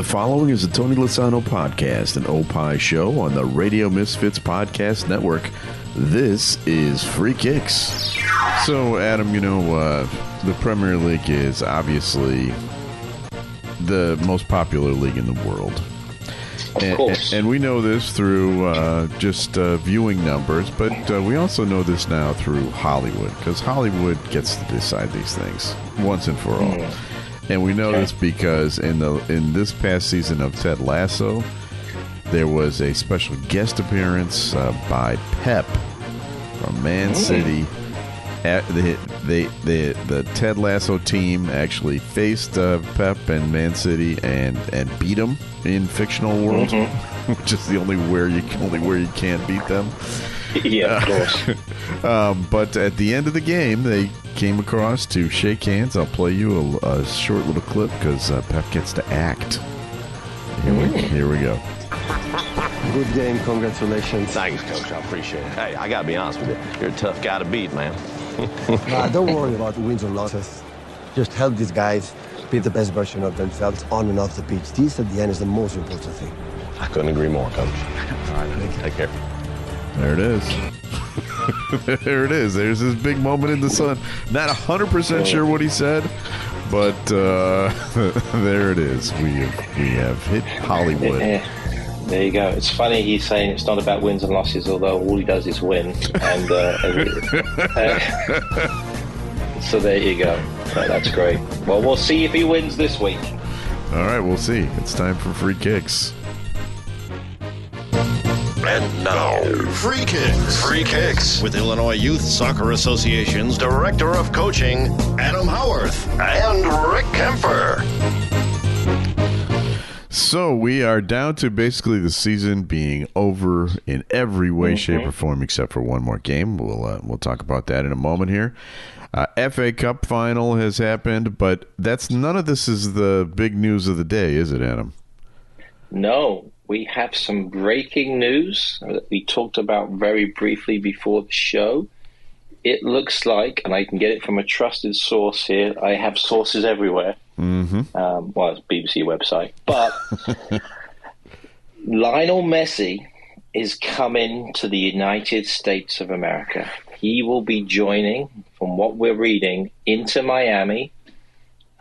The following is a Tony Lozano podcast, an Opie show on the Radio Misfits Podcast Network. This is Free Kicks. So, Adam, you know, uh, the Premier League is obviously the most popular league in the world. Of And, course. and we know this through uh, just uh, viewing numbers, but uh, we also know this now through Hollywood, because Hollywood gets to decide these things once and for all. And we know Okay. this because in the in this past season of Ted Lasso, there was a special guest appearance uh, by Pep from Man City. At the, they, they, the Ted Lasso team actually faced uh, Pep and Man City and, and beat them in fictional world, which is the only where you only where you can't beat them. yeah, of course. Um, but at the end of the game, they came across to shake hands. I'll play you a, a short little clip because uh, Pep gets to act. Here we, here we go. Good game, congratulations. Thanks, Coach. I appreciate it. Hey, I gotta be honest with you. You're a tough guy to beat, man. Nah, don't worry about the wins or losses. Just help these guys be the best version of themselves on and off the pitch. This, at the end, is the most important thing. I couldn't agree more, Coach. All right, man. Take care. There it is. there it is. There's this big moment in the sun. Not 100% sure what he said, but uh, there it is. We have, we have hit Hollywood. There you go. It's funny he's saying it's not about wins and losses, although all he does is win. And uh, uh, so there you go. That's great. Well, we'll see if he wins this week. All right, we'll see. It's time for free kicks. And now, Free Kicks. Free Kicks with Illinois Youth Soccer Association's Director of Coaching, Adam Howarth, and Rick Kemper. So we are down to basically the season being over in every way, shape, or form, except for one more game. We'll uh, we'll talk about that in a moment here. Uh, FA Cup final has happened, but that's none of this is the big news of the day, is it, Adam? No, we have some breaking news that we talked about very briefly before the show. It looks like, and I can get it from a trusted source here. I have sources everywhere. Mm-hmm. Um, well, it's BBC website, but Lionel Messi is coming to the United States of America. He will be joining, from what we're reading, into Miami.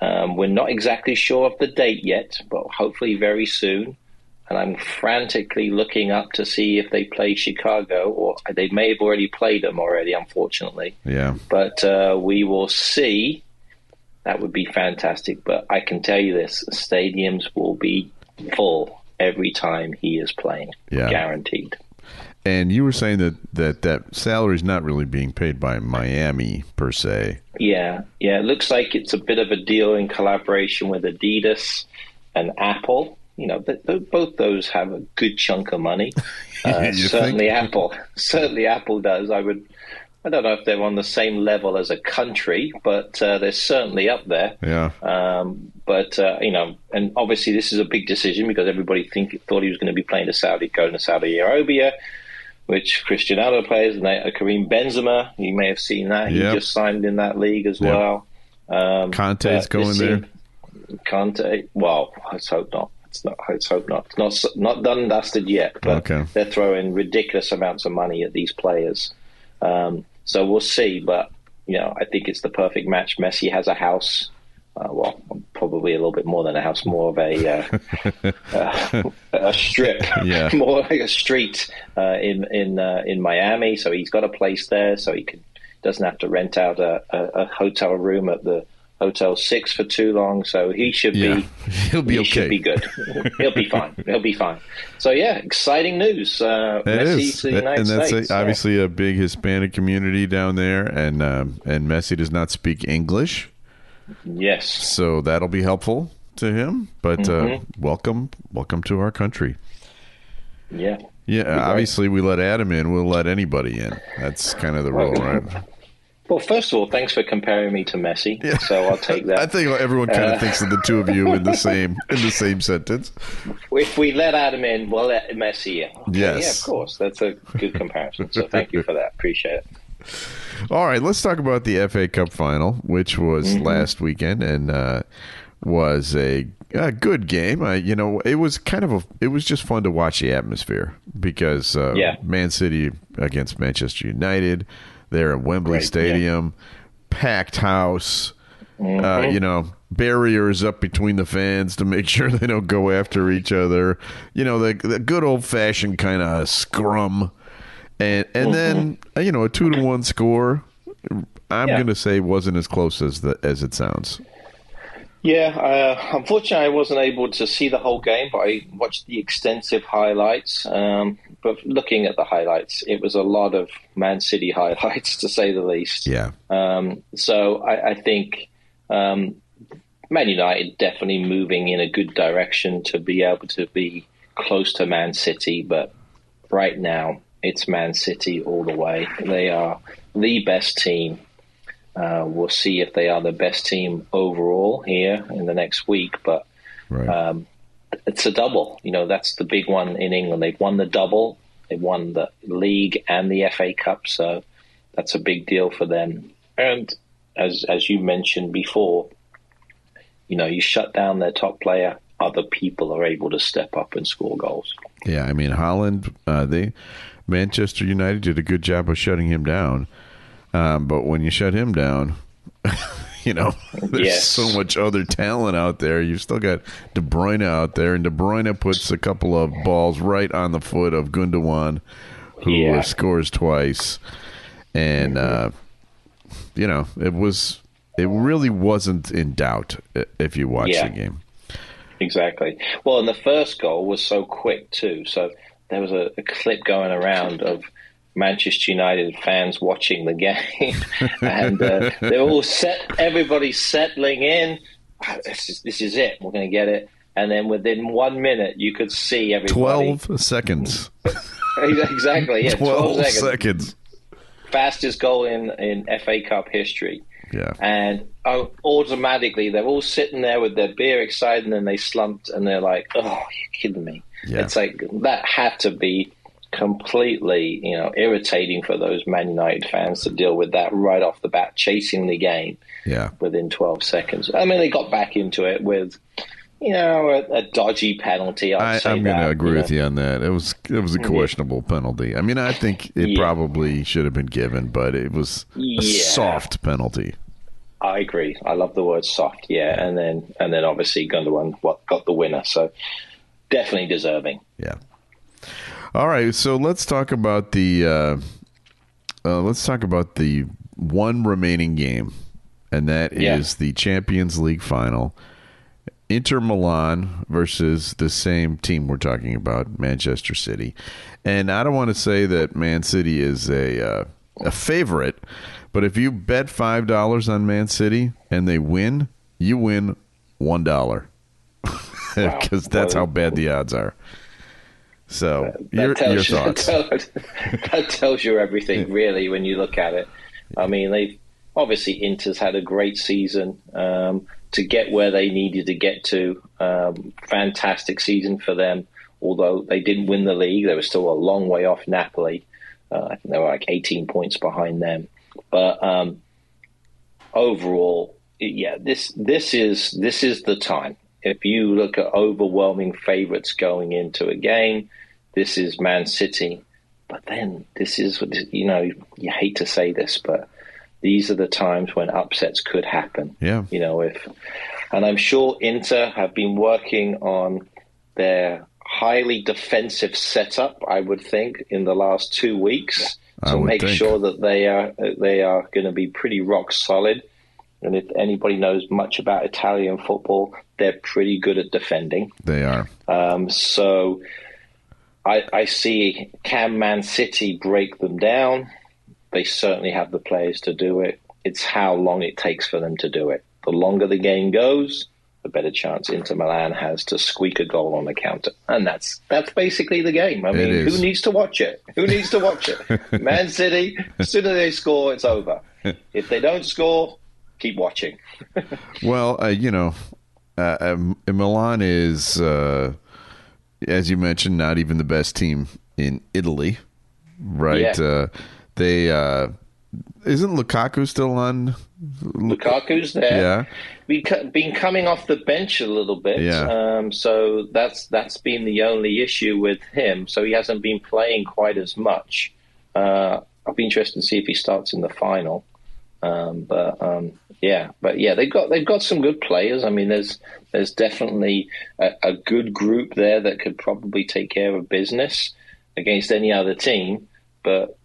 Um, we're not exactly sure of the date yet, but hopefully very soon. And I'm frantically looking up to see if they play Chicago, or they may have already played them already, unfortunately. Yeah. But uh, we will see. That would be fantastic. But I can tell you this stadiums will be full every time he is playing. Yeah. Guaranteed. And you were saying that that that salary is not really being paid by Miami per se. Yeah, yeah. It looks like it's a bit of a deal in collaboration with Adidas and Apple. You know, th- th- both those have a good chunk of money. Uh, certainly, think? Apple. Certainly, Apple does. I would. I don't know if they're on the same level as a country, but uh, they're certainly up there. Yeah. Um, but uh, you know, and obviously this is a big decision because everybody think thought he was going to be playing to Saudi, going to Saudi Arabia, which Cristiano plays, and they, uh, Karim Benzema. You may have seen that. He just signed in that league as Yep. well. Um, Kanté's going there. Kanté. Well, let's hope not. It's not. Let's hope not. Not not done and dusted yet. But Okay. they're throwing ridiculous amounts of money at these players. Um, so we'll see. But you know, I think it's the perfect match. Messi has a house. Uh, well, probably a little bit more than a house, more of a uh, uh, a strip, Yeah. more like a street uh, in in uh, in Miami. So he's got a place there, so he can doesn't have to rent out a, a, a hotel room at the Hotel Six for too long. So he should Yeah. be He'll be he okay. should be good. He'll be fine. He'll be fine. So yeah, exciting news. Uh, It Messi is, to the United and that's States. a, yeah. obviously a big Hispanic community down there, and um, and Messi does not speak English, yes. so that'll be helpful to him. But Mm-hmm. uh, welcome, welcome to our country. Yeah. Yeah, obviously we let Adam in, we'll let anybody in. That's kind of the rule, right? Well, first of all, thanks for comparing me to Messi. Yeah. So I'll take that. I think everyone kind of Uh, thinks of the two of you in the same in the same sentence. if we let Adam in, we'll let Messi in. Okay, Yes. Yeah, of course. That's a good comparison. So thank you for that. Appreciate it. All right, let's talk about the FA Cup final, which was Mm-hmm. last weekend and uh, was a a good game. Uh, you know, it was kind of a. It was just fun to watch the atmosphere because uh, Yeah. Man City against Manchester United, there at Wembley Right, yeah. Stadium, packed house. Uh, Mm-hmm. you know, barriers up between the fans to make sure they don't go after each other. You know, the the good old fashioned kind of scrum, and and then uh, you know a two to one score. I'm Mm-hmm. Yeah. going to say wasn't as close as the as it sounds. Yeah, uh, unfortunately, I wasn't able to see the whole game, but I watched the extensive highlights. Um, but looking at the highlights, it was a lot of Man City highlights, to say the least. Yeah. Um, so I, I think um, Man United definitely moving in a good direction to be able to be close to Man City, but right now it's Man City all the way. They are the best team. Uh, we'll see if they are the best team overall here in the next week, but Right. um, it's a double. You know, that's the big one in England. They've won the double. they've won the league and the FA Cup, so that's a big deal for them. And as as you mentioned before, you know, you shut down their top player, other people are able to step up and score goals. Yeah, I mean Haaland, uh, they Manchester United did a good job of shutting him down, um, but when you shut him down, you know there's Yes. so much other talent out there. You've still got De Bruyne out there, and De Bruyne puts a couple of balls right on the foot of Gundogan, who Yeah. scores twice, and uh, you know it was it really wasn't in doubt if you watch Yeah. the game. Exactly. Well, and the first goal was so quick too. So there was a, a clip going around of Manchester United fans watching the game, and uh, they're all set. Everybody's settling in. "Ah, This is this is it. We're going to get it. And then within one minute, you could see everybody. Twelve seconds. exactly. Yeah, 12 12, seconds. seconds. Fastest goal in in FA Cup history. Yeah. and oh, automatically they're all sitting there with their beer excited and then they slumped and they're like oh you're kidding me Yeah. it's like that had to be completely you know irritating for those man united fans to deal with that right off the bat chasing the game Yeah. within 12 seconds i mean they got back into it with you know a, a dodgy penalty I'd I, say I'm going to agree know. with you on that. It was it was a questionable penalty. I mean, I think it Yeah. probably should have been given, but it was a Yeah. soft penalty. I agree. I love the word soft. Yeah, and then and then obviously Gundogan what got the winner. So definitely deserving. Yeah. All right, so let's talk about the uh, uh, let's talk about the one remaining game, and that is Yeah. the Champions League final. Inter Milan versus the same team we're talking about, Manchester City. And I don't want to say that Man City is a uh, a favorite, but if you bet five dollars on Man City and they win, you win one dollar because that's how bad the odds are. So your That your tells, you, thoughts? that tells you everything, really, when you look at it. I mean, they've obviously Inter's had a great season um, to get where they needed to get to. Um, fantastic season for them. Although they didn't win the league, they were still a long way off Napoli. Uh, I think they were like 18 points behind them. But um, overall, yeah, this this is this is the time. If you look at overwhelming favourites going into a game, this is Man City. But then this is, you know, you hate to say this, but these are the times when upsets could happen. Yeah. You know, if, and I'm sure Inter have been working on their highly defensive setup, I would think, in the last two weeks to make think. sure that they are they are going to be pretty rock solid. And if anybody knows much about Italian football, they're pretty good at defending. They are. Um, so I, I see can Man City break them down? They certainly have the players to do it. It's how long it takes for them to do it. The longer the game goes, the better chance Inter Milan has to squeak a goal on the counter, and that's that's basically the game. I mean, who needs to watch it? Who needs to watch it? Man City. As soon as they score, it's over. If they don't score, keep watching. Well, uh, you know, uh, um, Milan is, uh, as you mentioned, not even the best team in Italy, right? Yeah. Uh, they uh, isn't Lukaku still on? Lukaku's there. Yeah. Been, co- been coming off the bench a little bit. Yeah. Um, so that's that's been the only issue with him. So he hasn't been playing quite as much. Uh, I'll be interested to see if he starts in the final. Um, but um, yeah, but yeah, they've got they've got some good players. I mean, there's there's definitely a, a good group there that could probably take care of business against any other team. But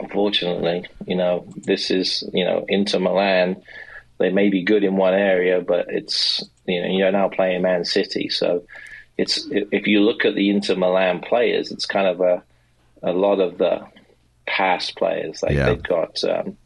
unfortunately, you know, this is you know Inter Milan. They may be good in one area, but it's you know you're now playing Man City, so it's if you look at the Inter Milan players, it's kind of a a lot of the past players. Like Yeah. they've got um,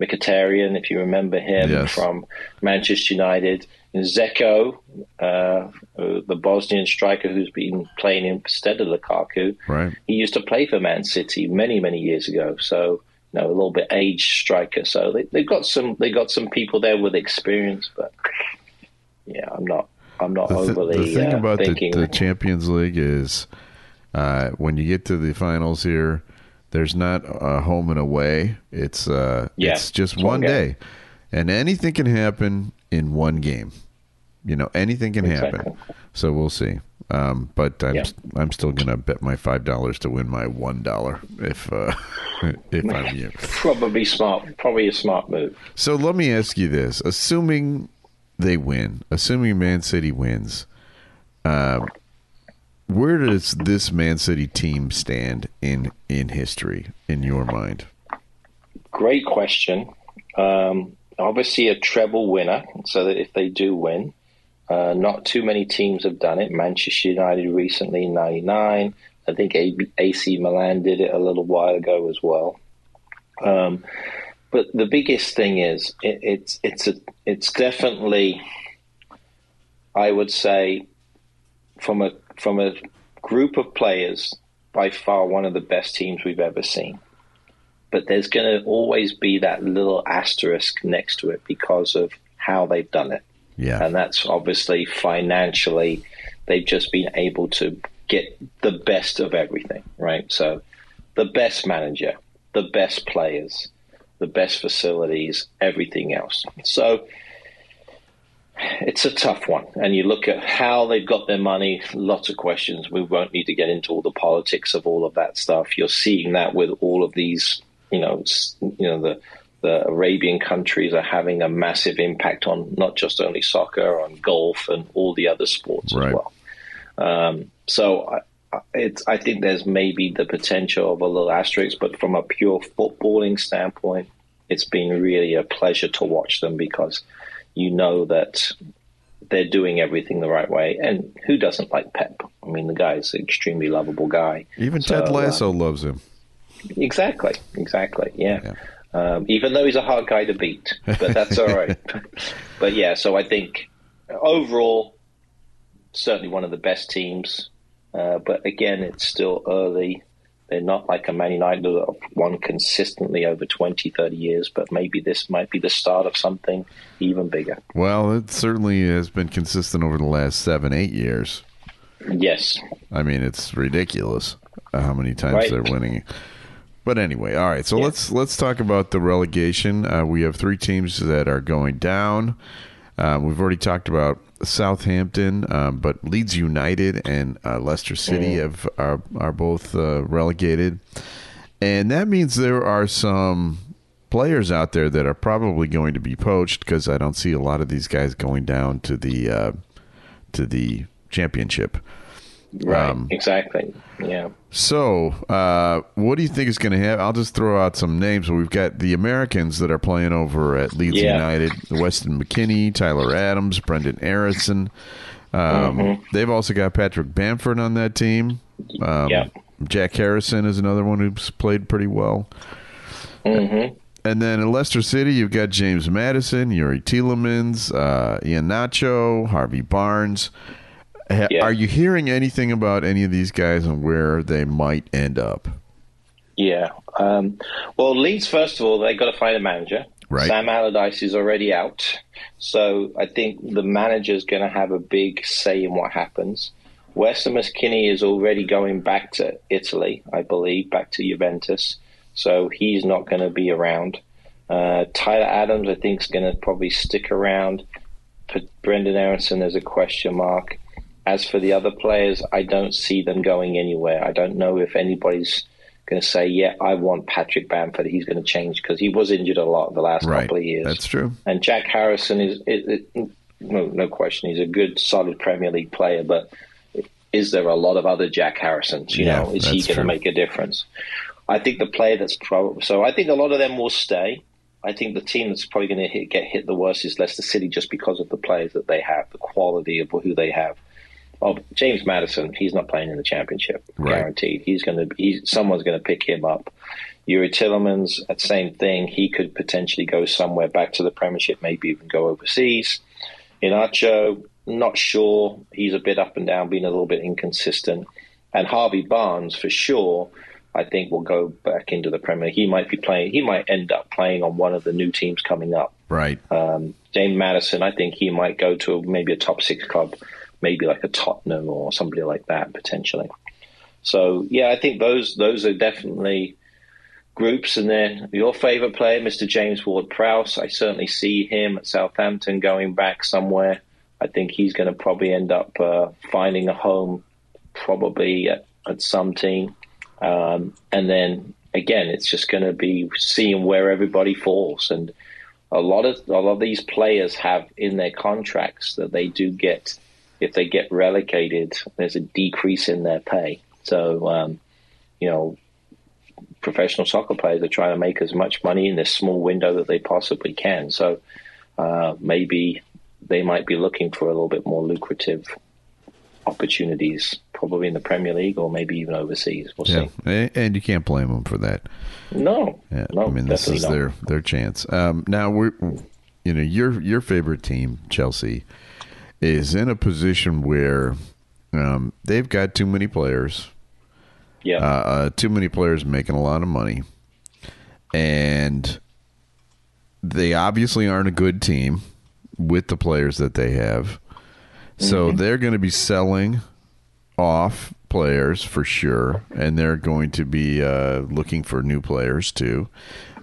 Mkhitaryan, if you remember him Yes. from Manchester United, Dzeko, uh, uh, the Bosnian striker who's been playing instead of Lukaku. Right. He used to play for Man City many, many years ago. So, you know, a little bit aged striker. So they, they've got some, they got some people there with experience. But yeah, I'm not, I'm not The, th- overly the thing uh, about the, the Champions League is uh, when you get to the finals here, there's not a home and away. It's uh, Yeah, it's just it's one one day, and anything can happen in one game. You know, anything can happen. So we'll see. Um, but I'm Yeah. I'm still gonna bet my five dollars to win my one dollar if uh, if I'm you. probably smart, probably a smart move. So let me ask you this: assuming they win, assuming Man City wins, uh, where does this Man City team stand in in history in your mind? Great question. Um, obviously, a treble winner, so that if they do win, uh, not too many teams have done it. Manchester United recently in '99. I think AC Milan did it a little while ago as well. Um, but the biggest thing is it, it's it's a it's definitely, I would say, from a from a group of players, by far one of the best teams we've ever seen but there's going to always be that little asterisk next to it because of how they've done it. Yeah, And that's obviously financially, they've just been able to get the best of everything, right? So the best manager, the best players, the best facilities, everything else. So it's a tough one. And you look at how they've got their money, lots of questions. We won't need to get into all the politics of all of that stuff. You're seeing that with all of these, you know, you know, the the Arabian countries are having a massive impact on not just only soccer, on golf and all the other sports Right. as well. Um, so I, I- it's, I think there's maybe the potential of a little asterisk, but from a pure footballing standpoint, it's been really a pleasure to watch them because you know that they're doing everything the right way. And who doesn't like Pep? I mean, the guy's an extremely lovable guy. even So, Ted uh, Lasso loves him. Exactly, exactly. Yeah. Um, even though he's a hard guy to beat, but that's all right. but yeah, so I think overall, certainly one of the best teams. Uh, but again, it's still early. They're not like a Man United that have won consistently over 20, 30 years, but maybe this might be the start of something even bigger. Well, it certainly has been consistent over the last seven, eight years. Yes. I mean, it's ridiculous how many times Right. they're winning. But anyway, all right. So Yeah. let's let's talk about the relegation. Uh, we have three teams that are going down. Uh, we've already talked about Southampton, um, but Leeds United and uh, Leicester City have are are both uh, relegated, and that means there are some players out there that are probably going to be poached because I don't see a lot of these guys going down to the uh, to the championship. Right. Um, exactly. Yeah. So, uh, what do you think is going to happen? I'll just throw out some names. We've got the Americans that are playing over at Leeds Yeah. United: Weston McKennie, Tyler Adams, Brendan Harrison. Um, Mm-hmm. They've also got Patrick Bamford on that team. Um, Yeah. Jack Harrison is another one who's played pretty well. Mm-hmm. And then in Leicester City, you've got James Maddison, Youri Tielemans, uh, Iheanacho, Harvey Barnes. Yeah. Are you hearing anything about any of these guys and where they might end up? Yeah. Um, well, Leeds, first of all, they've got to find a manager. Right. Sam Allardyce is already out. So I think the manager is going to have a big say in what happens. Weston McKennie is already going back to Italy, I believe, back to Juventus. so he's not going to be around. Uh, Tyler Adams, I think, is going to probably stick around. For Brenden Aaronson, there's a question mark. As for the other players, I don't see them going anywhere. I don't know if anybody's going to say, "Yeah, I want Patrick Bamford." He's going to change because he was injured a lot the last Right. couple of years. That's true. And Jack Harrison is, is, is no, no question. He's a good, solid Premier League player, but is there a lot of other Jack Harrisons? You Yeah, know, is he going to make a difference? I think the player that's probably so. I think a lot of them will stay. I think the team that's probably going to hit, get hit the worst is Leicester City, just because of the players that they have, the quality of who they have. Oh, James Maddison, he's not playing in the championship, Right. guaranteed. He's going to. He's, someone's going to pick him up. Youri Tielemans, that same thing. He could potentially go somewhere back to the Premiership, maybe even go overseas. Iheanacho, not sure. He's a bit up and down, being a little bit inconsistent. And Harvey Barnes, for sure, I think will go back into the Premier. He might be playing. He might end up playing on one of the new teams coming up. Right. Um, James Maddison, I think he might go to maybe a top six club, maybe like a Tottenham or somebody like that potentially. So yeah, I think those those are definitely groups. And then your favourite player, Mr. James Ward-Prowse, I certainly see him at Southampton going back somewhere. I think he's going to probably end up uh, finding a home, probably at, at some team. Um, and then again, it's just going to be seeing where everybody falls. And a lot of a lot of these players have in their contracts that they do get if they get relegated, there's a decrease in their pay. So, um, you know, professional soccer players are trying to make as much money in this small window that they possibly can. So, uh, maybe they might be looking for a little bit more lucrative opportunities, probably in the Premier League or maybe even overseas. We'll Yeah. see. And you can't blame them for that. No, Yeah, no, I mean this is not. their their chance. Um, now we're, you know, your your favorite team, Chelsea, is in a position where um, they've got too many players, Yeah, uh, uh, too many players making a lot of money, and they obviously aren't a good team with the players that they have. So they're going to be selling off players for sure, and they're going to be uh, looking for new players too.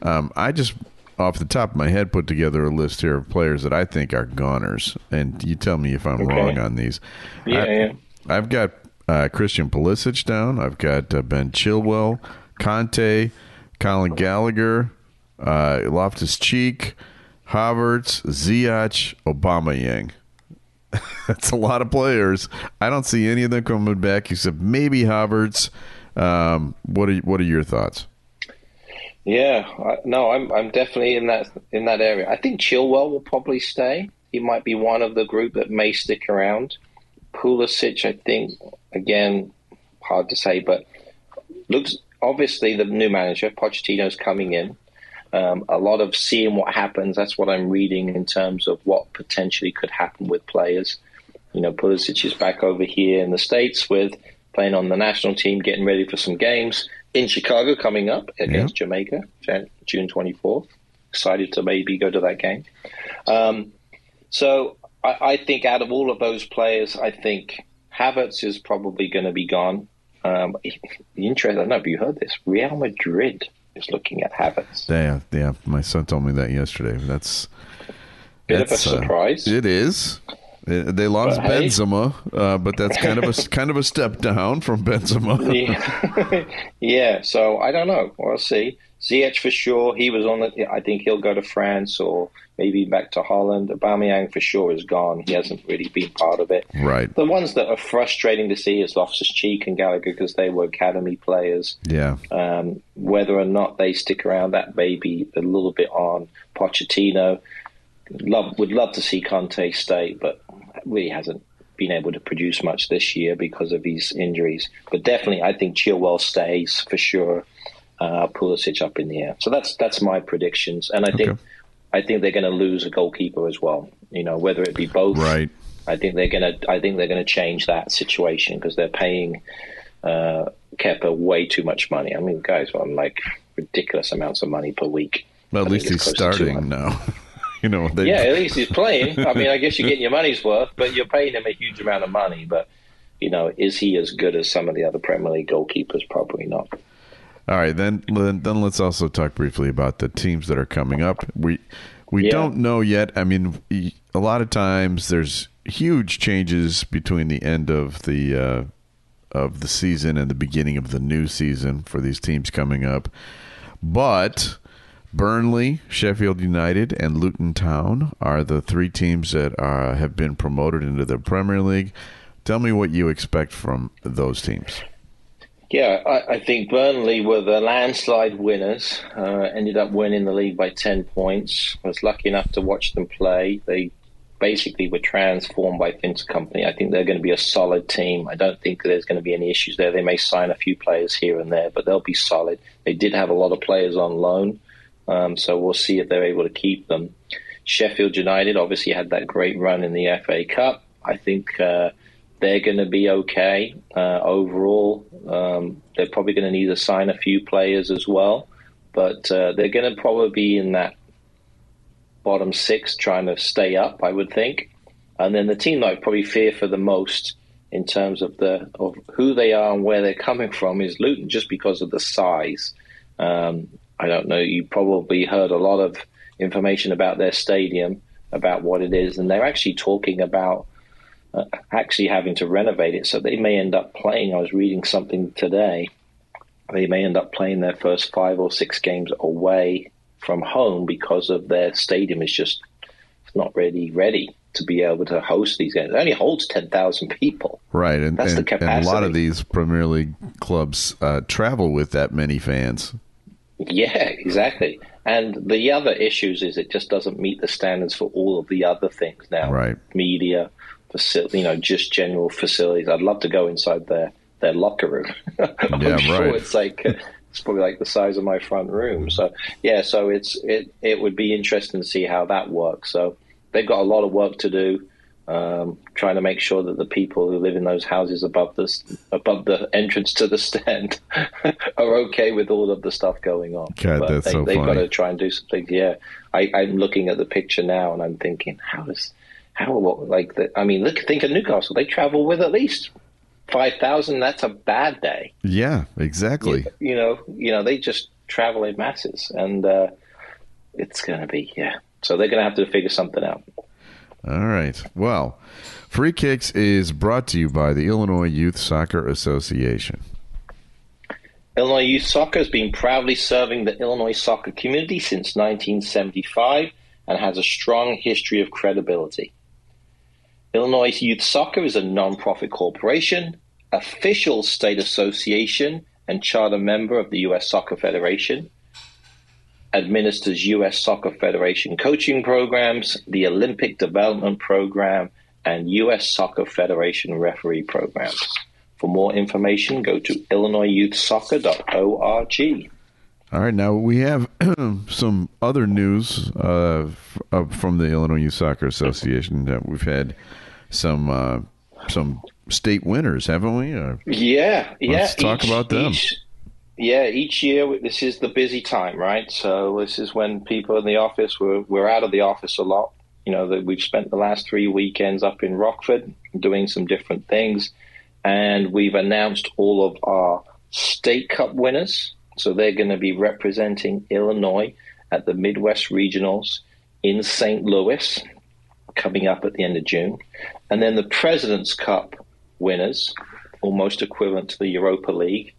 Um, I just, off the top of my head, put together a list here of players that I think are goners, and you tell me if I'm Okay. wrong on these. Yeah, I, yeah. I've got uh, Christian Pulisic down. I've got uh, Ben Chilwell, Kanté, Colin Gallagher, uh, Loftus Cheek, Havertz, Ziyech, Aubameyang. That's a lot of players. I don't see any of them coming back except maybe Havertz. Um, what are what are your thoughts? Yeah, I, no, I'm I'm definitely in that in that area. I think Chilwell will probably stay. He might be one of the group that may stick around. Pulisic, I think, again, hard to say, but looks obviously the new manager Pochettino's coming in. Um, a lot of seeing what happens. That's what I'm reading in terms of what potentially could happen with players. You know, Pulisic is back over here in the states with playing on the national team, getting ready for some games in Chicago coming up against Jamaica, June 24th. Excited to maybe go to that game. Um, so I, I think out of all of those players, I think Havertz is probably going to be gone. Um, the interest, I don't know if you heard this. Real Madrid is looking at Havertz. Yeah, yeah. My son told me that yesterday. That's Bit of a that's, uh, surprise. it is. They lost But hey. Benzema, uh, but that's kind of a kind of a step down from Benzema. yeah. yeah, so I don't know. We'll see. Ziyech for sure. He was on the. I think he'll go to France or maybe back to Holland. Aubameyang for sure is gone. He hasn't really been part of it. Right. The ones that are frustrating to see is Loftus Cheek and Gallagher because they were academy players. Yeah. Um, whether or not they stick around, that may be a little bit on Pochettino. Love would love to see Kanté stay, but really hasn't been able to produce much this year because of his injuries. But definitely, I think Chilwell stays for sure. Uh, Pulisic up in the air. So that's that's my predictions, and I think I think they're going to lose a goalkeeper as well. You know, whether it be both. Right. I think they're going to. I think they're going to change that situation because they're paying uh, Kepa way too much money. I mean, guys on like ridiculous amounts of money per week. Well, at least he's starting now. you know. They, Yeah, at least he's playing. I mean, I guess you're getting your money's worth, but you're paying him a huge amount of money. But you know, is he as good as some of the other Premier League goalkeepers? Probably not. All right, then, then then let's also talk briefly about the teams that are coming up. We we Yeah. don't know yet. I mean, a lot of times there's huge changes between the end of the uh, of the season and the beginning of the new season for these teams coming up. But Burnley, Sheffield United, and Luton Town are the three teams that uh, have been promoted into the Premier League. Tell me what you expect from those teams. Yeah, I, I think Burnley were the landslide winners. Uh, ended up winning the league by ten points. I Was lucky enough to watch them play. They basically were transformed by Vince Kompany. I think they're going to be a solid team. I don't think there's going to be any issues there. They may sign a few players here and there, but they'll be solid. They did have a lot of players on loan, um, so we'll see if they're able to keep them. Sheffield United obviously had that great run in the FA Cup. I think uh, they're going to be okay uh, overall. Um, they're probably going to need to sign a few players as well, but uh, they're going to probably be in that bottom six trying to stay up, I would think. And then the team that I probably fear for the most in terms of the of who they are and where they're coming from is Luton, just because of the size. Um, I don't know. You probably heard a lot of information about their stadium, about what it is, and they're actually talking about uh, actually having to renovate it. So they may end up playing. I was reading something today. They may end up playing their first five or six games away from home because of their stadium is just not really ready to be able to host these games. It only holds ten thousand people. Right, and, That's the and, and a lot of these Premier League clubs uh, travel with that many fans. Yeah, exactly. And the other issues is it just doesn't meet the standards for all of the other things now. Right. Media, facility, you know, just general facilities. I'd love to go inside their their locker room. I'm Yeah, sure right. it's like it's probably like the size of my front room. So yeah, so it's it it would be interesting to see how that works. So they've got a lot of work to do. Um, trying to make sure that the people who live in those houses above this above the entrance to the stand are okay with all of the stuff going on. God, But that's they, so they've got to try and do something. Yeah, I, I'm looking at the picture now and I'm thinking, how does how what, like the, I mean, look, think of Newcastle. They travel with at least five thousand. That's a bad day. Yeah, exactly. You know, you know, they just travel in masses, and uh, it's going to be yeah. So they're going to have to figure something out. All right. Well, Free Kicks is brought to you by the Illinois Youth Soccer Association. Illinois Youth Soccer has been proudly serving the Illinois soccer community since 1975 and has a strong history of credibility. Illinois Youth Soccer is a non-profit corporation, official state association, and charter member of the U.S. Soccer Federation. Administers U.S. Soccer Federation coaching programs, the Olympic Development Program, and U.S. Soccer Federation referee programs. For more information, go to illinoisyouthsoccer.org. All right. Now we have some other news uh, uh, from the Illinois Youth Soccer Association. That we've had some uh, some state winners, haven't we? Uh, Yeah, yeah. Let's talk about them. Each, yeah, each year this is the busy time, right? So this is when people in the office we're we're out of the office a lot. You know that we've spent the last three weekends up in Rockford doing some different things, and we've announced all of our state cup winners. So they're going to be representing Illinois at the Midwest Regionals in St. Louis coming up at the end of June. And then the President's Cup winners, almost equivalent to the Europa League,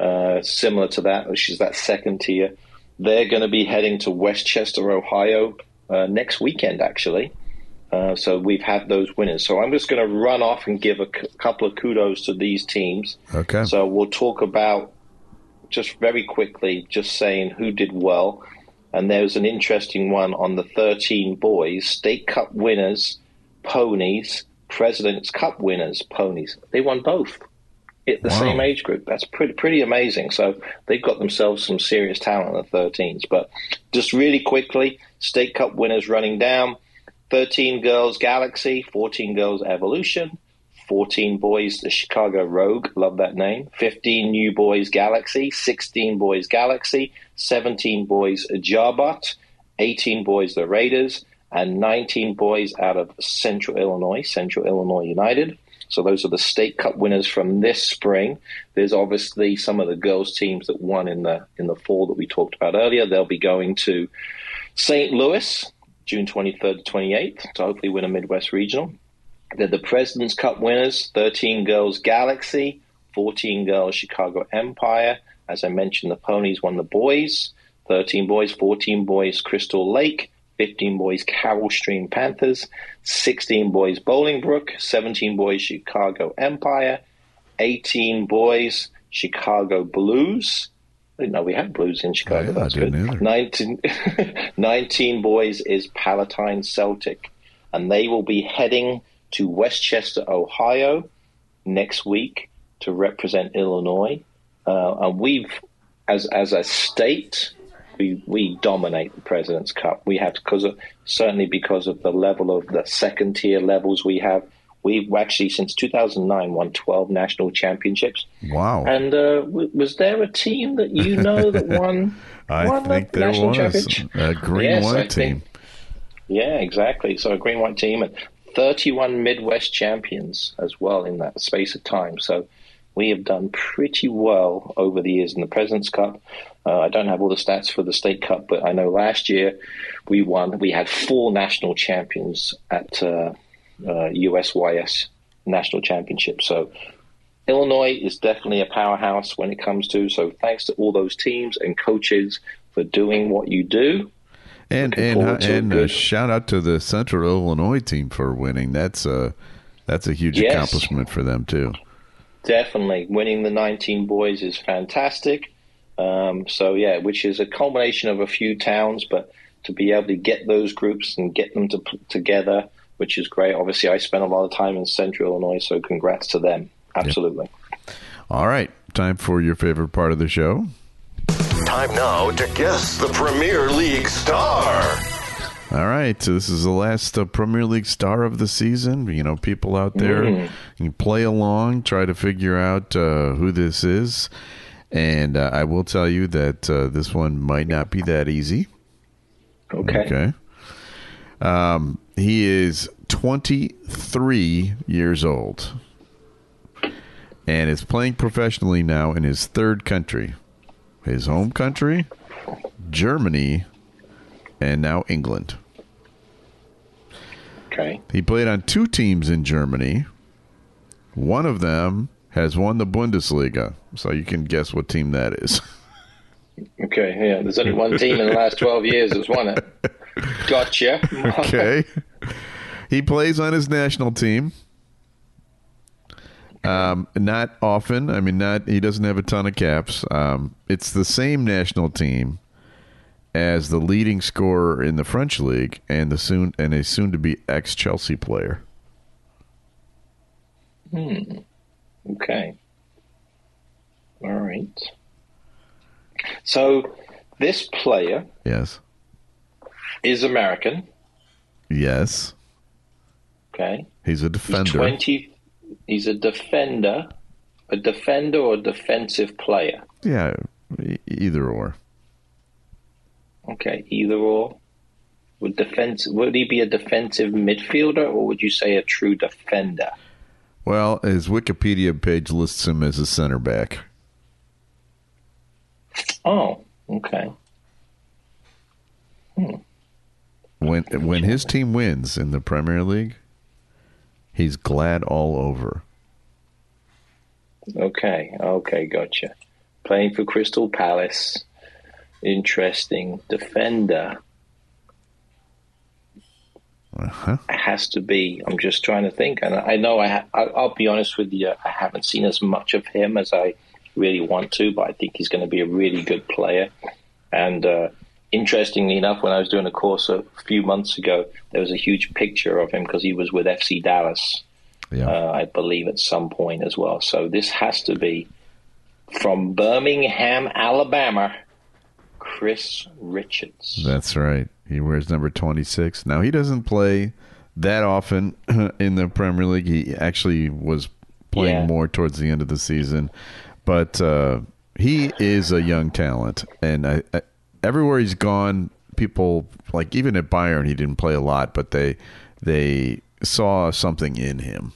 uh, similar to that, which is that second tier. They're going to be heading to West Chester, Ohio uh, next weekend, actually. Uh, so we've had those winners. So I'm just going to run off and give a c- couple of kudos to these teams. okay. So we'll talk about just very quickly, just saying who did well. And there's an interesting one on the 13 boys, state cup winners, ponies, President's Cup winners, ponies. They won both at the Wow. same age group. That's pretty pretty amazing. So they've got themselves some serious talent at the 13s. But just really quickly, state cup winners running down. 13 girls Galaxy, 14 girls Evolution, 14 boys the Chicago Rogue, love that name. 15 new boys Galaxy, 16 boys Galaxy, 17 boys Jarbot, 18 boys the Raiders, and 19 boys out of Central Illinois, Central Illinois United. So those are the state cup winners from this spring. There's obviously some of the girls teams that won in the in the fall that we talked about earlier. They'll be going to St. Louis, June 23rd to 28th, to hopefully win a Midwest regional. They're the President's Cup winners, 13 girls Galaxy, 14 girls Chicago Empire. As I mentioned, the ponies won the boys, 13 boys, 14 boys Crystal Lake, 15 boys Carol Stream Panthers, 16 boys Bolingbrook, 17 boys Chicago Empire, 18 boys Chicago Blues. Know we had blues in Chicago. Yeah, That's good. either. 19, 19 boys is Palatine Celtic, and they will be heading to West Chester, Ohio next week to represent Illinois. Uh, and we've, as as a state, we we dominate the President's Cup. We have because of, certainly because of the level of the second tier levels we have. We've actually since 2009 won 12 national championships. Wow. And uh, w- was there a team that you know that won? I won think the there national was a green Yes, white team. Yeah, exactly. So a green white team and 31 Midwest champions as well in that space of time. So we have done pretty well over the years in the President's Cup. Uh, I don't have all the stats for the State Cup, but I know last year we won. We had four national champions at uh, uh, USYS national championship. So Illinois is definitely a powerhouse when it comes to. So thanks to all those teams and coaches for doing what you do. And Looking and forward to a and uh, shout out to the Central Illinois team for winning. That's a that's a huge Yes. accomplishment for them too. Definitely, winning the 19 boys is fantastic. Um, so yeah, which is a culmination of a few towns, but to be able to get those groups and get them to p- together, which is great. Obviously, I spent a lot of time in Central Illinois, so congrats to them. Absolutely. All right, time for your favorite part of the show. Time now to guess the Premier League star. All right, so this is the last uh, Premier League star of the season. You know, people out there you play along, try to figure out uh, who this is, and uh, I will tell you that uh, this one might not be that easy. Okay. Okay. Um, he is 23 years old and is playing professionally now in his third country his home country, Germany, and now England. Okay. He played on two teams in Germany. One of them has won the Bundesliga, so you can guess what team that is. Okay. Yeah. There's only one team in the last 12 years that's won it. Gotcha. okay. he plays on his national team. Um, not often. I mean, not he doesn't have a ton of caps. Um, it's the same national team as the leading scorer in the French league and the soon and a soon to be ex Chelsea player. Okay. All right. So this player Yes. is American. Yes. Okay. He's a He's defender. 20. He's a defender. A defender or a defensive player. Yeah, e- either or. Okay, either or. Would defense would he be a defensive midfielder or would you say a true defender? Well, his Wikipedia page lists him as a center back. Oh, okay. Hmm. When when his team wins in the Premier League, he's glad all over. Okay, okay, gotcha. Playing for Crystal Palace. Interesting. Defender. Uh-huh. It has to be. I'm just trying to think, and I know I. Ha- I'll be honest with you. I haven't seen as much of him as I really want to, but I think he's going to be a really good player. And uh, interestingly enough, when I was doing a course a few months ago, there was a huge picture of him because he was with FC Dallas, Yeah. uh, I believe, at some point as well. So this has to be from Birmingham, Alabama. Chris Richards. That's right. He wears number 26. Now, he doesn't play that often in the Premier League. He actually was playing Yeah. more towards the end of the season. But uh, he is a young talent. And I, I, everywhere he's gone, people, like even at Bayern, he didn't play a lot, but they, they saw something in him.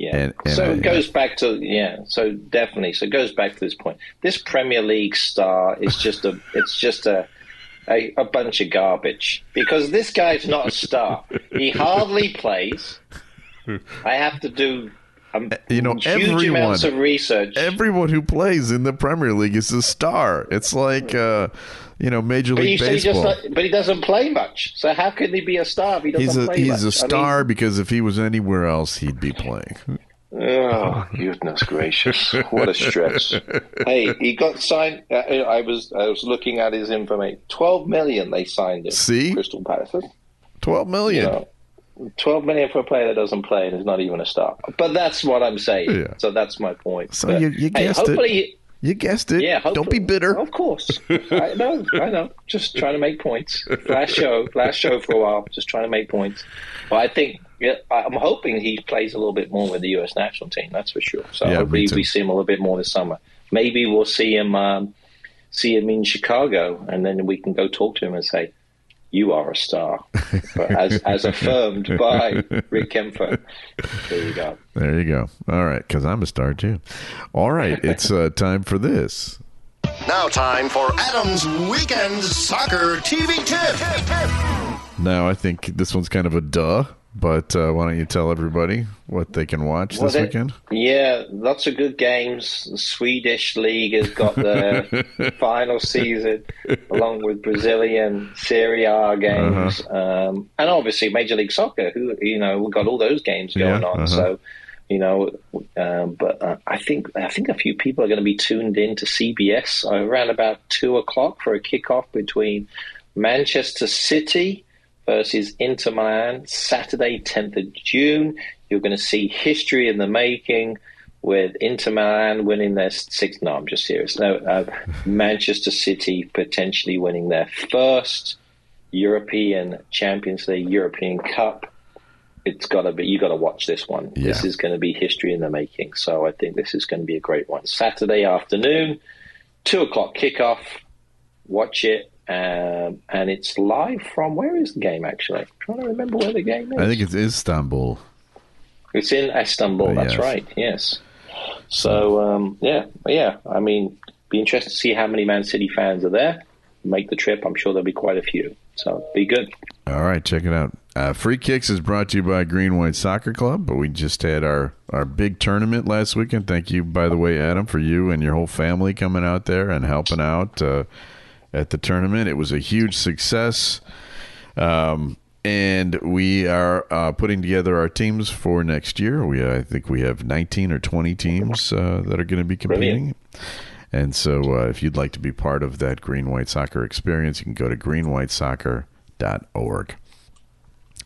Yeah. And- and so I- it goes back to yeah. So definitely. So it goes back to this point. This Premier League star is just a. It's just a. A, a bunch of garbage because this guy's not a star. he hardly plays. I have to do um, You know, huge everyone- amounts of research. Everyone who plays in the Premier League is a star. It's like uh, you know Major but, you League just Baseball. but he doesn't play much. So how can he be a star if he doesn't He's a play he's a much? I mean, star because if he was anywhere else, he'd be playing. Oh, goodness gracious! What a stretch. hey, he got signed. Uh, I was I was looking at his information. Twelve million they signed him. See? Crystal Palace. Twelve million. You know, 12 million for a player that doesn't play and is not even a star. But that's what I'm saying. Yeah. So that's my point. So But, you- you hey, guessed it. Hopefully, You guessed it. Yeah, Don't be bitter. Of course, I know, I know. Just trying to make points. Last show, last show for a while. Just trying to make points. But I think yeah, I'm hoping he plays a little bit more with the U.S. national team. That's for sure. So Yeah, hopefully we see him a little bit more this summer. Maybe we'll see him um, see him in Chicago, and then we can go talk to him and say. You are a star, as as affirmed by Rick Kaempfer. There you go. There you go. All right, because I'm a star too. All right, it's uh, time for this. Now, time for Adam's Weekend Soccer TV Tip. Now I think this one's kind of a duh, but uh, why don't you tell everybody what they can watch Well, this they- weekend? Yeah, lots of good games. The Swedish league has got the final season, along with Brazilian Serie A games, Uh-huh. um, and obviously Major League Soccer. Who you know, we've got all those games going Yeah, on. uh-huh. So, you know, um, but uh, I think I think a few people are going to be tuned in to CBS around about two o'clock for a kickoff between Manchester City versus Inter Milan, Saturday, 10th of June. You're going to see history in the making with Inter Milan winning their sixth. No, I'm just serious. No, uh, Manchester City potentially winning their first European Champions League, European Cup. It's got to be. You got to watch this one. This is going to be history in the making. So I think this is going to be a great one. Saturday afternoon, two o'clock kickoff. Watch it, um, and it's live from where is the game? Actually, I'm trying to remember where the game is. I think it's Istanbul. It's in Istanbul. Uh, that's yes. right. Yes. So um, yeah, yeah. I mean, be interested to see how many Man City fans are there. Make the trip. I'm sure there'll be quite a few. So be good. All right, check it out. Uh, Free Kicks is brought to you by Green White Soccer Club, but we just had our, our big tournament last weekend. Thank you, by the way, Adam, for you and your whole family coming out there and helping out uh, at the tournament. It was a huge success. Um, and we are uh, putting together our teams for next year. We I think we have 19 or 20 teams uh, that are going to be competing. And so, uh, if you'd like to be part of that green white soccer experience, you can go to greenwhitesoccer.org.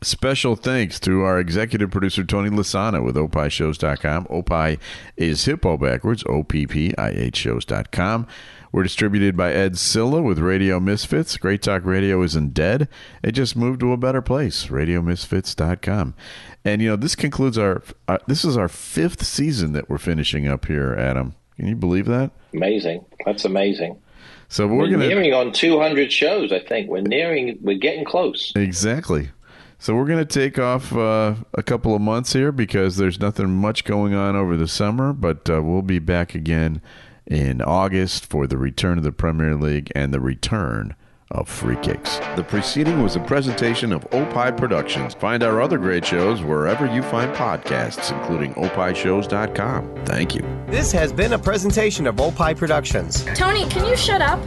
Special thanks to our executive producer, Tony Lasana with opishows.com. Opie is hippo backwards, O-P-P-I-H shows.com. We're distributed by Ed Scilla with Radio Misfits. Great Talk Radio isn't dead. It just moved to a better place, radiomisfits.com. And, you know, this concludes our, uh, this is our fifth season that we're finishing up here, Adam. Can you believe that? Amazing. That's amazing. So We're, we're to nearing on 200 shows. I think we're nearing. We're getting close. Exactly. So we're going to take off uh, a couple of months here because there's nothing much going on over the summer, but uh, we'll be back again in August for the return of the Premier League and the return of Free Kicks. The preceding was a presentation of Opie Productions. Find our other great shows wherever you find podcasts, including opishows.com. Thank you. This has been a presentation of Opie Productions. Tony, can you shut up?